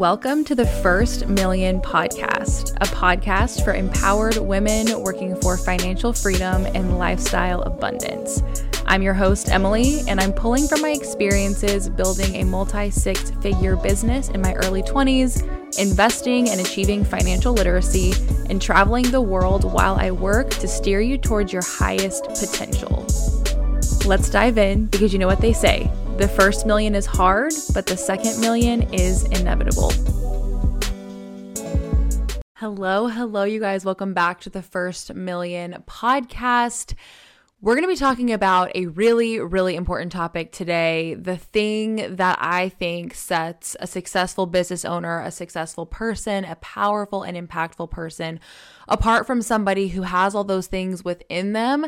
Welcome to the First Million Podcast, a podcast for empowered women working for financial freedom and lifestyle abundance. I'm your host, Emily, and I'm pulling from my experiences building a multi six figure business in my early 20s, investing and achieving financial literacy, and traveling the world while I work to steer you towards your highest potential. Let's dive in because you know what they say the first million is hard, but the second million is inevitable. Hello, hello, you guys. Welcome back to the First Million podcast. We're going to be talking about a really, really important topic today. The thing that I think sets a successful business owner, a successful person, a powerful and impactful person apart from somebody who has all those things within them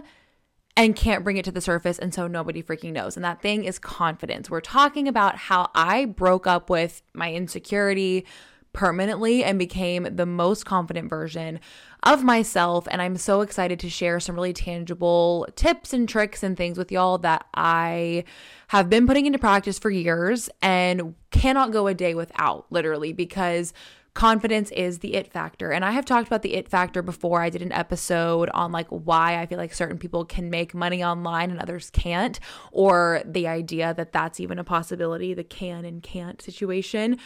and can't bring it to the surface. And so nobody freaking knows. And that thing is confidence. We're talking about how I broke up with my insecurity permanently and became the most confident version of myself. And I'm so excited to share some really tangible tips and tricks and things with y'all that I have been putting into practice for years and cannot go a day without, literally, because confidence is the it factor. And I have talked about the it factor before. I did an episode on like why I feel like certain people can make money online and others can't, or the idea that that's even a possibility, the can and can't situation.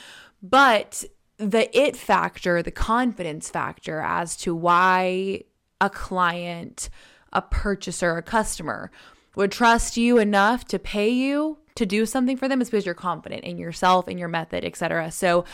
But the it factor, the confidence factor as to why a client, a purchaser, a customer would trust you enough to pay you to do something for them is because you're confident in yourself, in your method, etc. So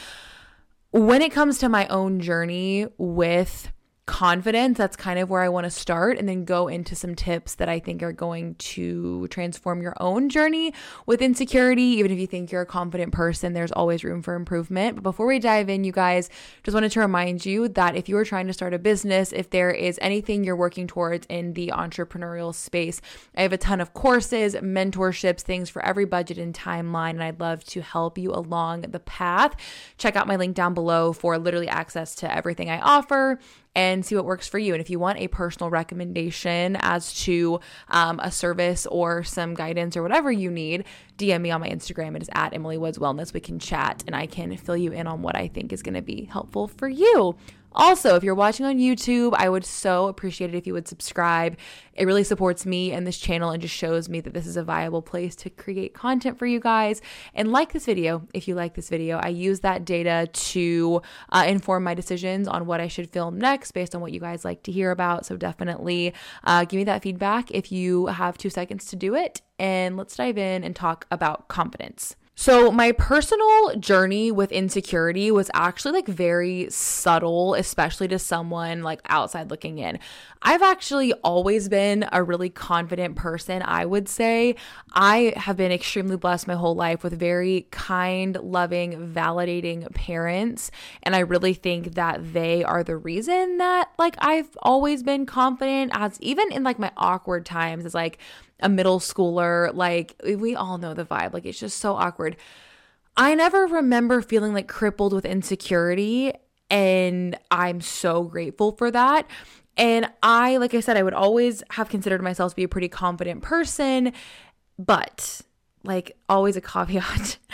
when it comes to my own journey with confidence, that's kind of where I want to start and then go into some tips that I think are going to transform your own journey with insecurity. Even if you think you're a confident person, there's always room for improvement. But before we dive in, you guys, just wanted to remind you that if you are trying to start a business, if there is anything you're working towards in the entrepreneurial space, I have a ton of courses, mentorships, things for every budget and timeline, and I'd love to help you along the path. Check out my link down below for literally access to everything I offer and see what works for you. And if you want a personal recommendation as to um, a service or some guidance or whatever you need, DM me on my Instagram. It is at Emily Woods Wellness. We can chat and I can fill you in on what I think is going to be helpful for you. Also, if you're watching on YouTube, I would so appreciate it if you would subscribe. It really supports me and this channel and just shows me that this is a viable place to create content for you guys. And like this video if you like this video. I use that data to uh, inform my decisions on what I should film next based on what you guys like to hear about. So definitely uh, give me that feedback if you have two seconds to do it. And let's dive in and talk about confidence. So, my personal journey with insecurity was actually like very subtle, especially to someone like outside looking in. I've actually always been a really confident person, I would say. I have been extremely blessed my whole life with very kind, loving, validating parents. And I really think that they are the reason that like I've always been confident as even in like my awkward times as like a middle schooler. Like, we all know the vibe. Like, it's just so awkward. I never remember feeling like crippled with insecurity. And I'm so grateful for that. And I, like I said, I would always have considered myself to be a pretty confident person. But, like, always a caveat.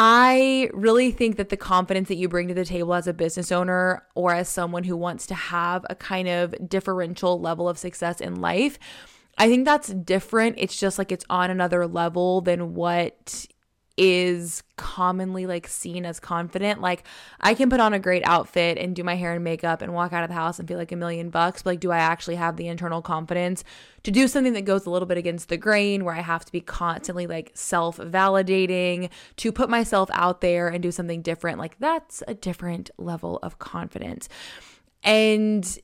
I really think that the confidence that you bring to the table as a business owner or as someone who wants to have a kind of differential level of success in life I think that's different. It's just like it's on another level than what is commonly like seen as confident. Like I can put on a great outfit and do my hair and makeup and walk out of the house and feel like a million bucks. But like, do I actually have the internal confidence to do something that goes a little bit against the grain where I have to be constantly like self validating to put myself out there and do something different? Like that's a different level of confidence. And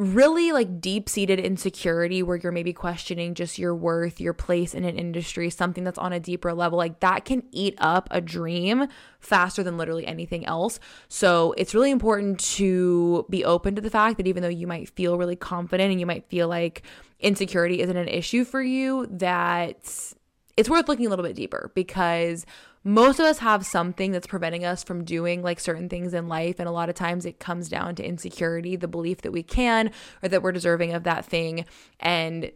really like deep seated insecurity where you're maybe questioning just your worth, your place in an industry, something that's on a deeper level, like that can eat up a dream faster than literally anything else. So it's really important to be open to the fact that even though you might feel really confident and you might feel like insecurity isn't an issue for you, that it's worth looking a little bit deeper because most of us have something that's preventing us from doing like certain things in life. And a lot of times it comes down to insecurity, the belief that we can or that we're deserving of that thing. And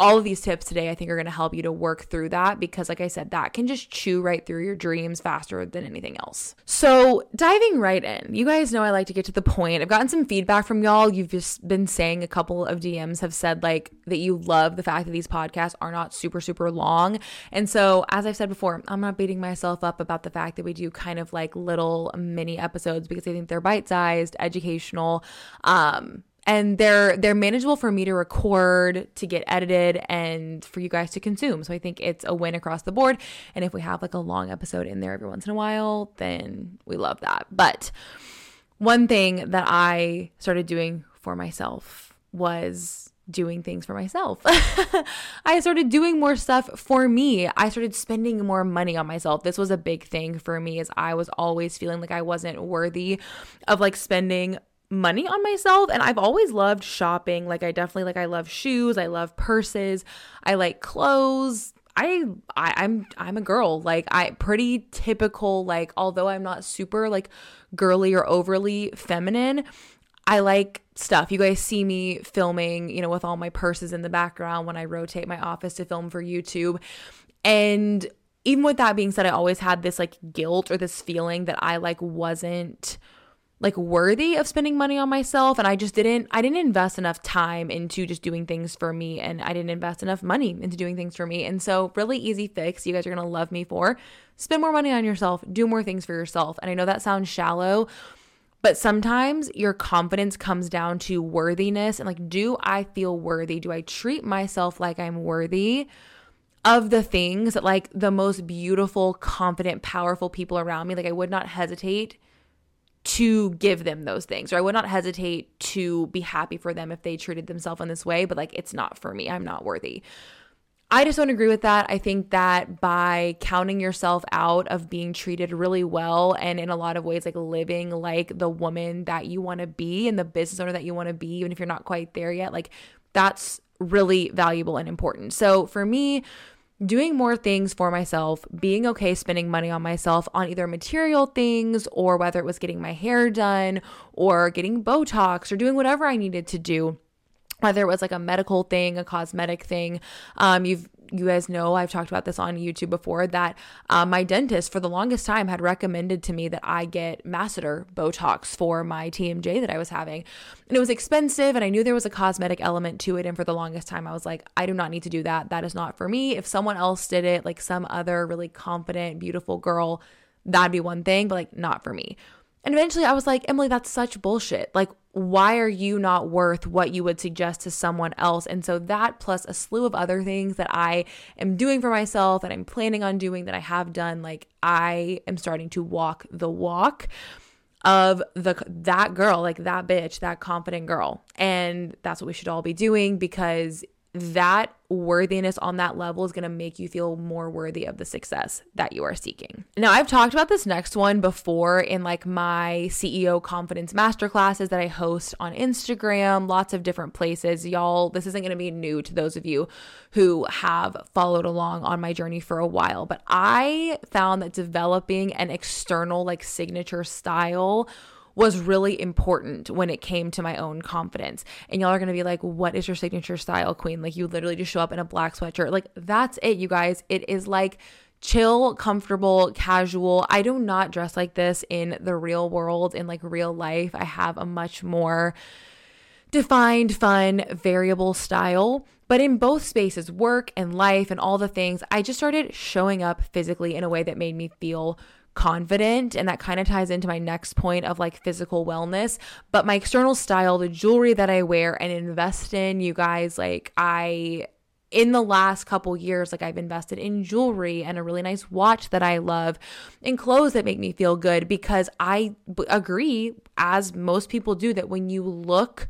all of these tips today I think are going to help you to work through that because like I said that can just chew right through your dreams faster than anything else. So, diving right in. You guys know I like to get to the point. I've gotten some feedback from y'all. You've just been saying a couple of DMs have said like that you love the fact that these podcasts are not super super long. And so, as I've said before, I'm not beating myself up about the fact that we do kind of like little mini episodes because I think they're bite-sized, educational, um and they're they're manageable for me to record to get edited and for you guys to consume so i think it's a win across the board and if we have like a long episode in there every once in a while then we love that but one thing that i started doing for myself was doing things for myself. I started doing more stuff for me. I started spending more money on myself. This was a big thing for me as I was always feeling like I wasn't worthy of like spending money on myself and I've always loved shopping. Like I definitely like I love shoes, I love purses, I like clothes. I, I I'm I'm a girl. Like I pretty typical like although I'm not super like girly or overly feminine, I like stuff. You guys see me filming, you know, with all my purses in the background when I rotate my office to film for YouTube. And even with that being said, I always had this like guilt or this feeling that I like wasn't like worthy of spending money on myself and I just didn't I didn't invest enough time into just doing things for me and I didn't invest enough money into doing things for me. And so really easy fix you guys are going to love me for. Spend more money on yourself, do more things for yourself. And I know that sounds shallow, but sometimes your confidence comes down to worthiness and like do I feel worthy? Do I treat myself like I'm worthy? of the things that like the most beautiful, confident, powerful people around me, like I would not hesitate to give them those things or I would not hesitate to be happy for them if they treated themselves in this way but like it's not for me I'm not worthy I just don't agree with that. I think that by counting yourself out of being treated really well and in a lot of ways, like living like the woman that you want to be and the business owner that you want to be, even if you're not quite there yet, like that's really valuable and important. So for me, doing more things for myself, being okay spending money on myself on either material things or whether it was getting my hair done or getting Botox or doing whatever I needed to do whether it was like a medical thing, a cosmetic thing. Um, you've you guys know I've talked about this on YouTube before that um, my dentist for the longest time had recommended to me that I get masseter Botox for my TMJ that I was having. And it was expensive and I knew there was a cosmetic element to it. And for the longest time, I was like, I do not need to do that. That is not for me. If someone else did it, like some other really confident, beautiful girl, that'd be one thing, but like not for me. And eventually I was like, Emily, that's such bullshit. Like, why are you not worth what you would suggest to someone else? And so that plus a slew of other things that I am doing for myself that I'm planning on doing that I have done, like I am starting to walk the walk of the that girl, like that bitch, that confident girl. And that's what we should all be doing because that worthiness on that level is going to make you feel more worthy of the success that you are seeking. Now, I've talked about this next one before in like my CEO confidence masterclasses that I host on Instagram, lots of different places. Y'all, this isn't going to be new to those of you who have followed along on my journey for a while, but I found that developing an external like signature style was really important when it came to my own confidence. And y'all are to be like, what is your signature style, queen? Like, you literally just show up in a black sweatshirt. Like, that's it, you guys. It is like, chill, comfortable, casual. I do not dress like this in the real world, in like real life. I have a much more defined, fun, variable style. But in both spaces, work and life and all the things, I just started showing up physically in a way that made me feel confident and that kind of ties into my next point of like physical wellness. But my external style the jewelry that i wear and invest in you guys like i in the last couple years like i've invested in jewelry and a really nice watch that i love and clothes that make me feel good because i b- agree as most people do that when you look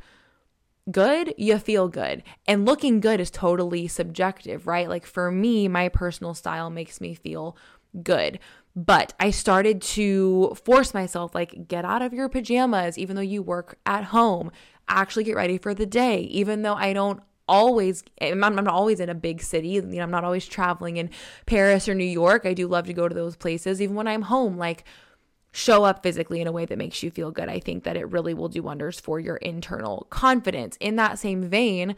good, you feel good. And looking good is totally subjective, right? Like for me, my personal style makes me feel good. But I started to force myself, like, get out of your pajamas, even though you work at home. Actually, get ready for the day, even though I don't always I'm not always in a big city you know I'm not always traveling in Paris or New York I do love to go to those places even when I'm home like show up physically in a way that makes you feel good I think that it really will do wonders for your internal confidence in that same vein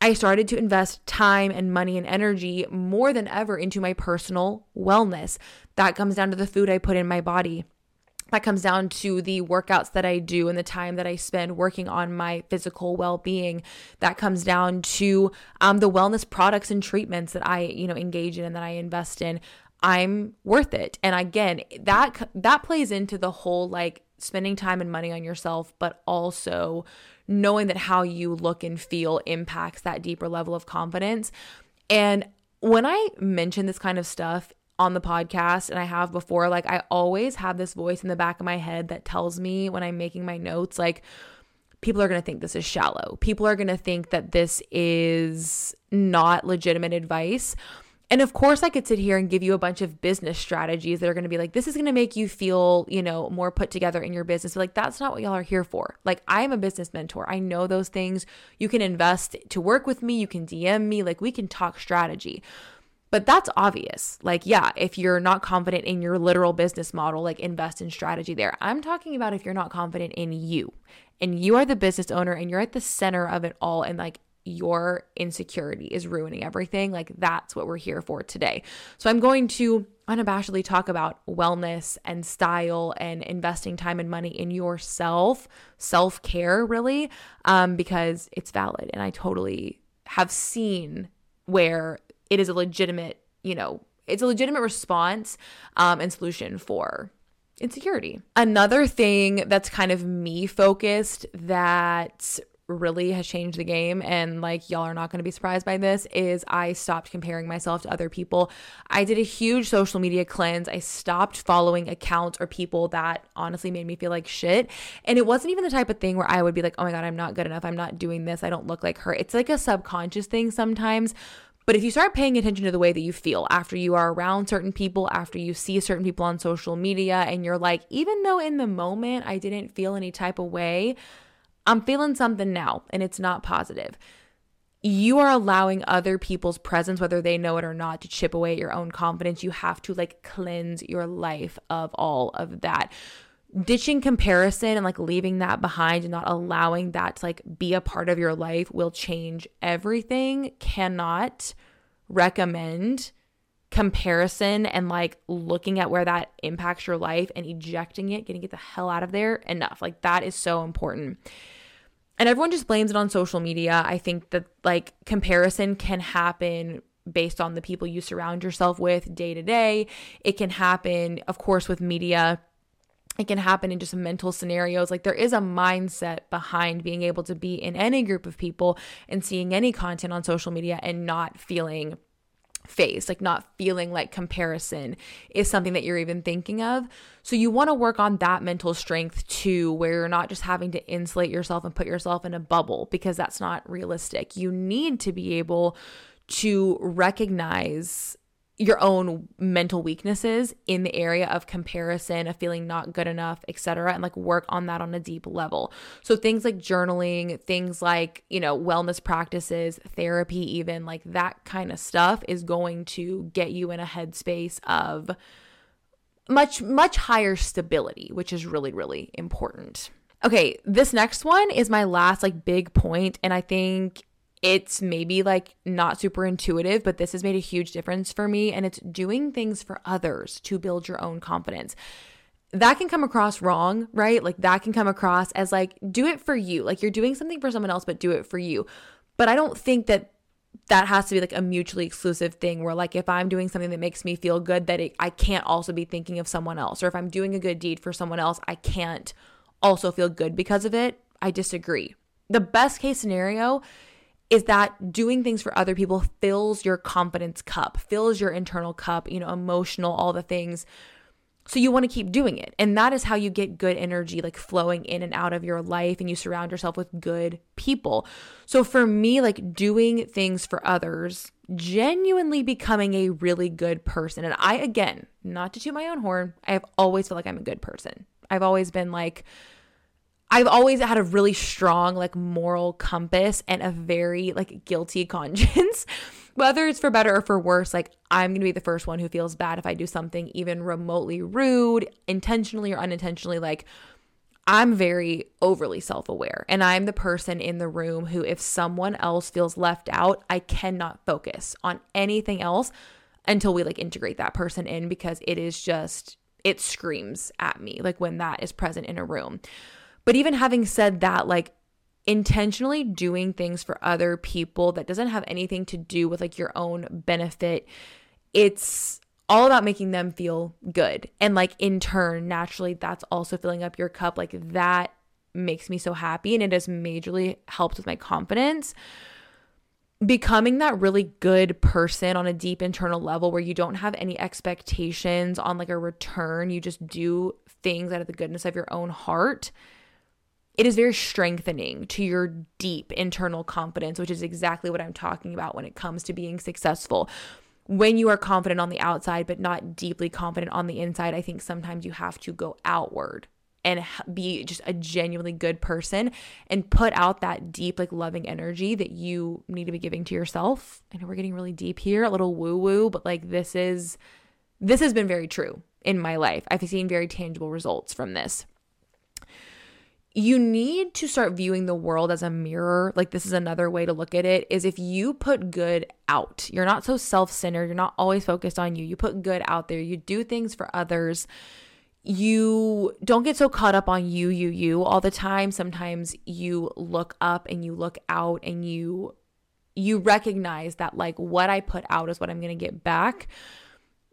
I started to invest time and money and energy more than ever into my personal wellness. That comes down to the food I put in my body. That comes down to the workouts that I do and the time that I spend working on my physical well-being. That comes down to um, the wellness products and treatments that I, you know, engage in and that I invest in. I'm worth it. And again, that that plays into the whole like spending time and money on yourself, but also knowing that how you look and feel impacts that deeper level of confidence. And when I mention this kind of stuff on the podcast, and I have before, like I always have this voice in the back of my head that tells me when I'm making my notes, like, people are going to think this is shallow. People are going to think that this is not legitimate advice. And of course, I could sit here and give you a bunch of business strategies that are going to be like, this is going to make you feel, you know, more put together in your business. But like, that's not what y'all are here for. Like, I am a business mentor. I know those things. You can invest to work with me. You can DM me. Like, we can talk strategy. But that's obvious. Like, yeah, if you're not confident in your literal business model, like invest in strategy there. I'm talking about if you're not confident in you and you are the business owner and you're at the center of it all and like your insecurity is ruining everything. Like that's what we're here for today. So I'm going to unabashedly talk about wellness and style and investing time and money in yourself, self care, really, um, because it's valid. And I totally have seen where it is a legitimate, you know, it's a legitimate response um, and solution for insecurity. Another thing that's kind of me focused that really has changed the game and like y'all are not going to be surprised by this is I stopped comparing myself to other people. I did a huge social media cleanse. I stopped following accounts or people that honestly made me feel like shit. And it wasn't even the type of thing where I would be like, "Oh my god, I'm not good enough. I'm not doing this. I don't look like her." It's like a subconscious thing sometimes. But if you start paying attention to the way that you feel after you are around certain people, after you see certain people on social media, and you're like, even though in the moment I didn't feel any type of way, I'm feeling something now and it's not positive. You are allowing other people's presence, whether they know it or not, to chip away at your own confidence. You have to like cleanse your life of all of that. Ditching comparison and like leaving that behind and not allowing that to like be a part of your life will change everything. Cannot recommend comparison and like looking at where that impacts your life and ejecting it, getting it the hell out of there enough. Like that is so important and everyone just blames it on social media. I think that like comparison can happen based on the people you surround yourself with day to day. It can happen, of course, with media. It can happen in just mental scenarios. Like there is a mindset behind being able to be in any group of people and seeing any content on social media and not feeling face, like not feeling like comparison is something that you're even thinking of. So you want to work on that mental strength too, where you're not just having to insulate yourself and put yourself in a bubble because that's not realistic. You need to be able to recognize your own mental weaknesses in the area of comparison, of feeling not good enough, etc., and like work on that on a deep level. So things like journaling, things like, you know, wellness practices, therapy even, like that kind of stuff is going to get you in a headspace of much much higher stability, which is really really important. Okay, this next one is my last like big point and I think it's maybe like not super intuitive, but this has made a huge difference for me. And it's doing things for others to build your own confidence. That can come across wrong, right? Like that can come across as like, do it for you. Like you're doing something for someone else, but do it for you. But I don't think that that has to be like a mutually exclusive thing where like if i'm doing something that makes me feel good that it, i can't also be thinking of someone else or if i'm doing a good deed for someone else i can't also feel good because of it i disagree the best case scenario is that doing things for other people fills your confidence cup, fills your internal cup, you know, emotional, all the things. So you want to keep doing it. And that is how you get good energy like flowing in and out of your life and you surround yourself with good people. So for me, like doing things for others, genuinely becoming a really good person. And I, again, not to toot my own horn, I have always felt like I'm a good person. I've always been like, I've always had a really strong like moral compass and a very like guilty conscience. Whether it's for better or for worse, like I'm going to be the first one who feels bad if I do something even remotely rude, intentionally or unintentionally like I'm very overly self aware, and I'm the person in the room who, if someone else feels left out, I cannot focus on anything else until we like integrate that person in because it is just, it screams at me like when that is present in a room. But even having said that, like intentionally doing things for other people that doesn't have anything to do with like your own benefit, it's all about making them feel good. And like in turn, naturally, that's also filling up your cup. Like that makes me so happy. And it has majorly helped with my confidence. Becoming that really good person on a deep internal level where you don't have any expectations on like a return, you just do things out of the goodness of your own heart. It is very strengthening to your deep internal confidence, which is exactly what I'm talking about when it comes to being successful when you are confident on the outside, but not deeply confident on the inside, I think sometimes you have to go outward and be just a genuinely good person and put out that deep, like loving energy that you need to be giving to yourself. I know we're getting really deep here, a little woo woo, but like this is, this has been very true in my life. I've seen very tangible results from this you need to start viewing the world as a mirror. Like, this is another way to look at it is if you put good out, you're not so self centered, you're not always focused on you, you put good out there, you do things for others. You don't get so caught up on you, you, you all the time. Sometimes you look up and you look out and you you recognize that like what I put out is what I'm going to get back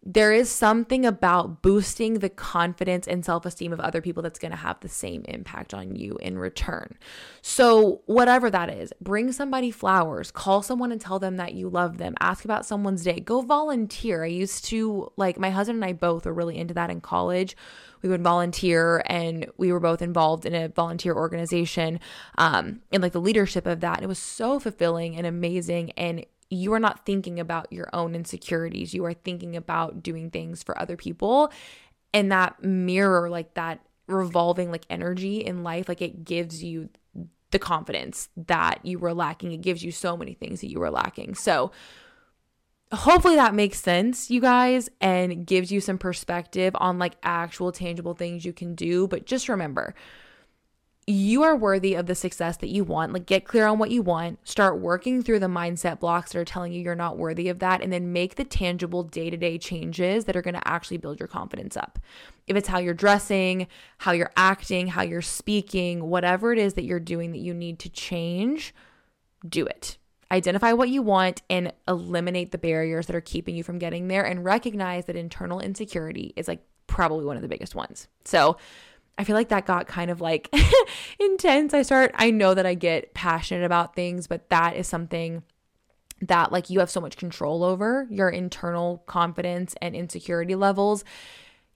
there is something about boosting the confidence and self esteem of other people that's going to have the same impact on you in return. So, whatever that is, bring somebody flowers, call someone and tell them that you love them, ask about someone's day, go volunteer. I used to, like, my husband and I both were really into that in college. We would volunteer and we were both involved in a volunteer organization um, in like the leadership of that. And it was so fulfilling and amazing. And you are not thinking about your own insecurities. You are thinking about doing things for other people. And that mirror, like that revolving like energy in life, like it gives you the confidence that you were lacking. It gives you so many things that you were lacking. So, hopefully that makes sense, you guys, and gives you some perspective on like actual tangible things you can do. But just remember, you are worthy of the success that you want. Like, get clear on what you want, start working through the mindset blocks that are telling you you're not worthy of that, and then make the tangible day to day changes that are going to actually build your confidence up. If it's how you're dressing, how you're acting, how you're speaking, whatever it is that you're doing that you need to change, do it. Identify what you want and eliminate the barriers that are keeping you from getting there, and recognize that internal insecurity is like probably one of the biggest ones. So, I feel like that got kind of like intense. I start, I know that I get passionate about things, but that is something that like you have so much control over your internal confidence and insecurity levels.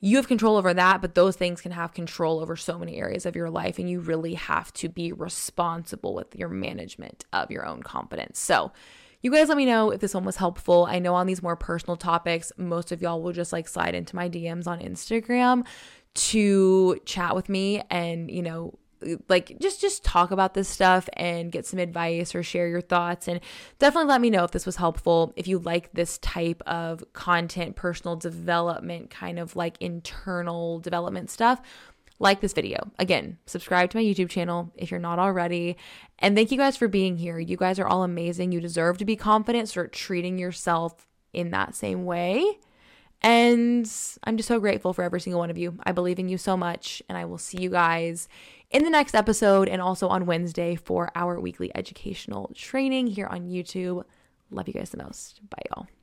You have control over that, but those things can have control over so many areas of your life, and you really have to be responsible with your management of your own confidence. So, you guys let me know if this one was helpful. I know on these more personal topics, most of y'all will just like slide into my DMs on Instagram to chat with me and, you know, like just just talk about this stuff and get some advice or share your thoughts. And definitely let me know if this was helpful if you like this type of content personal development kind of like internal development stuff like this video. Again subscribe to my youtube channel if you're not already. And thank you guys for being here. You guys are all amazing. You deserve to be confident. Start treating yourself in that same way and I'm just so grateful for every single one of you. I believe in you so much. And I will see you guys in the next episode and also on Wednesday for our weekly educational training here on YouTube. Love you guys the most. Bye, y'all.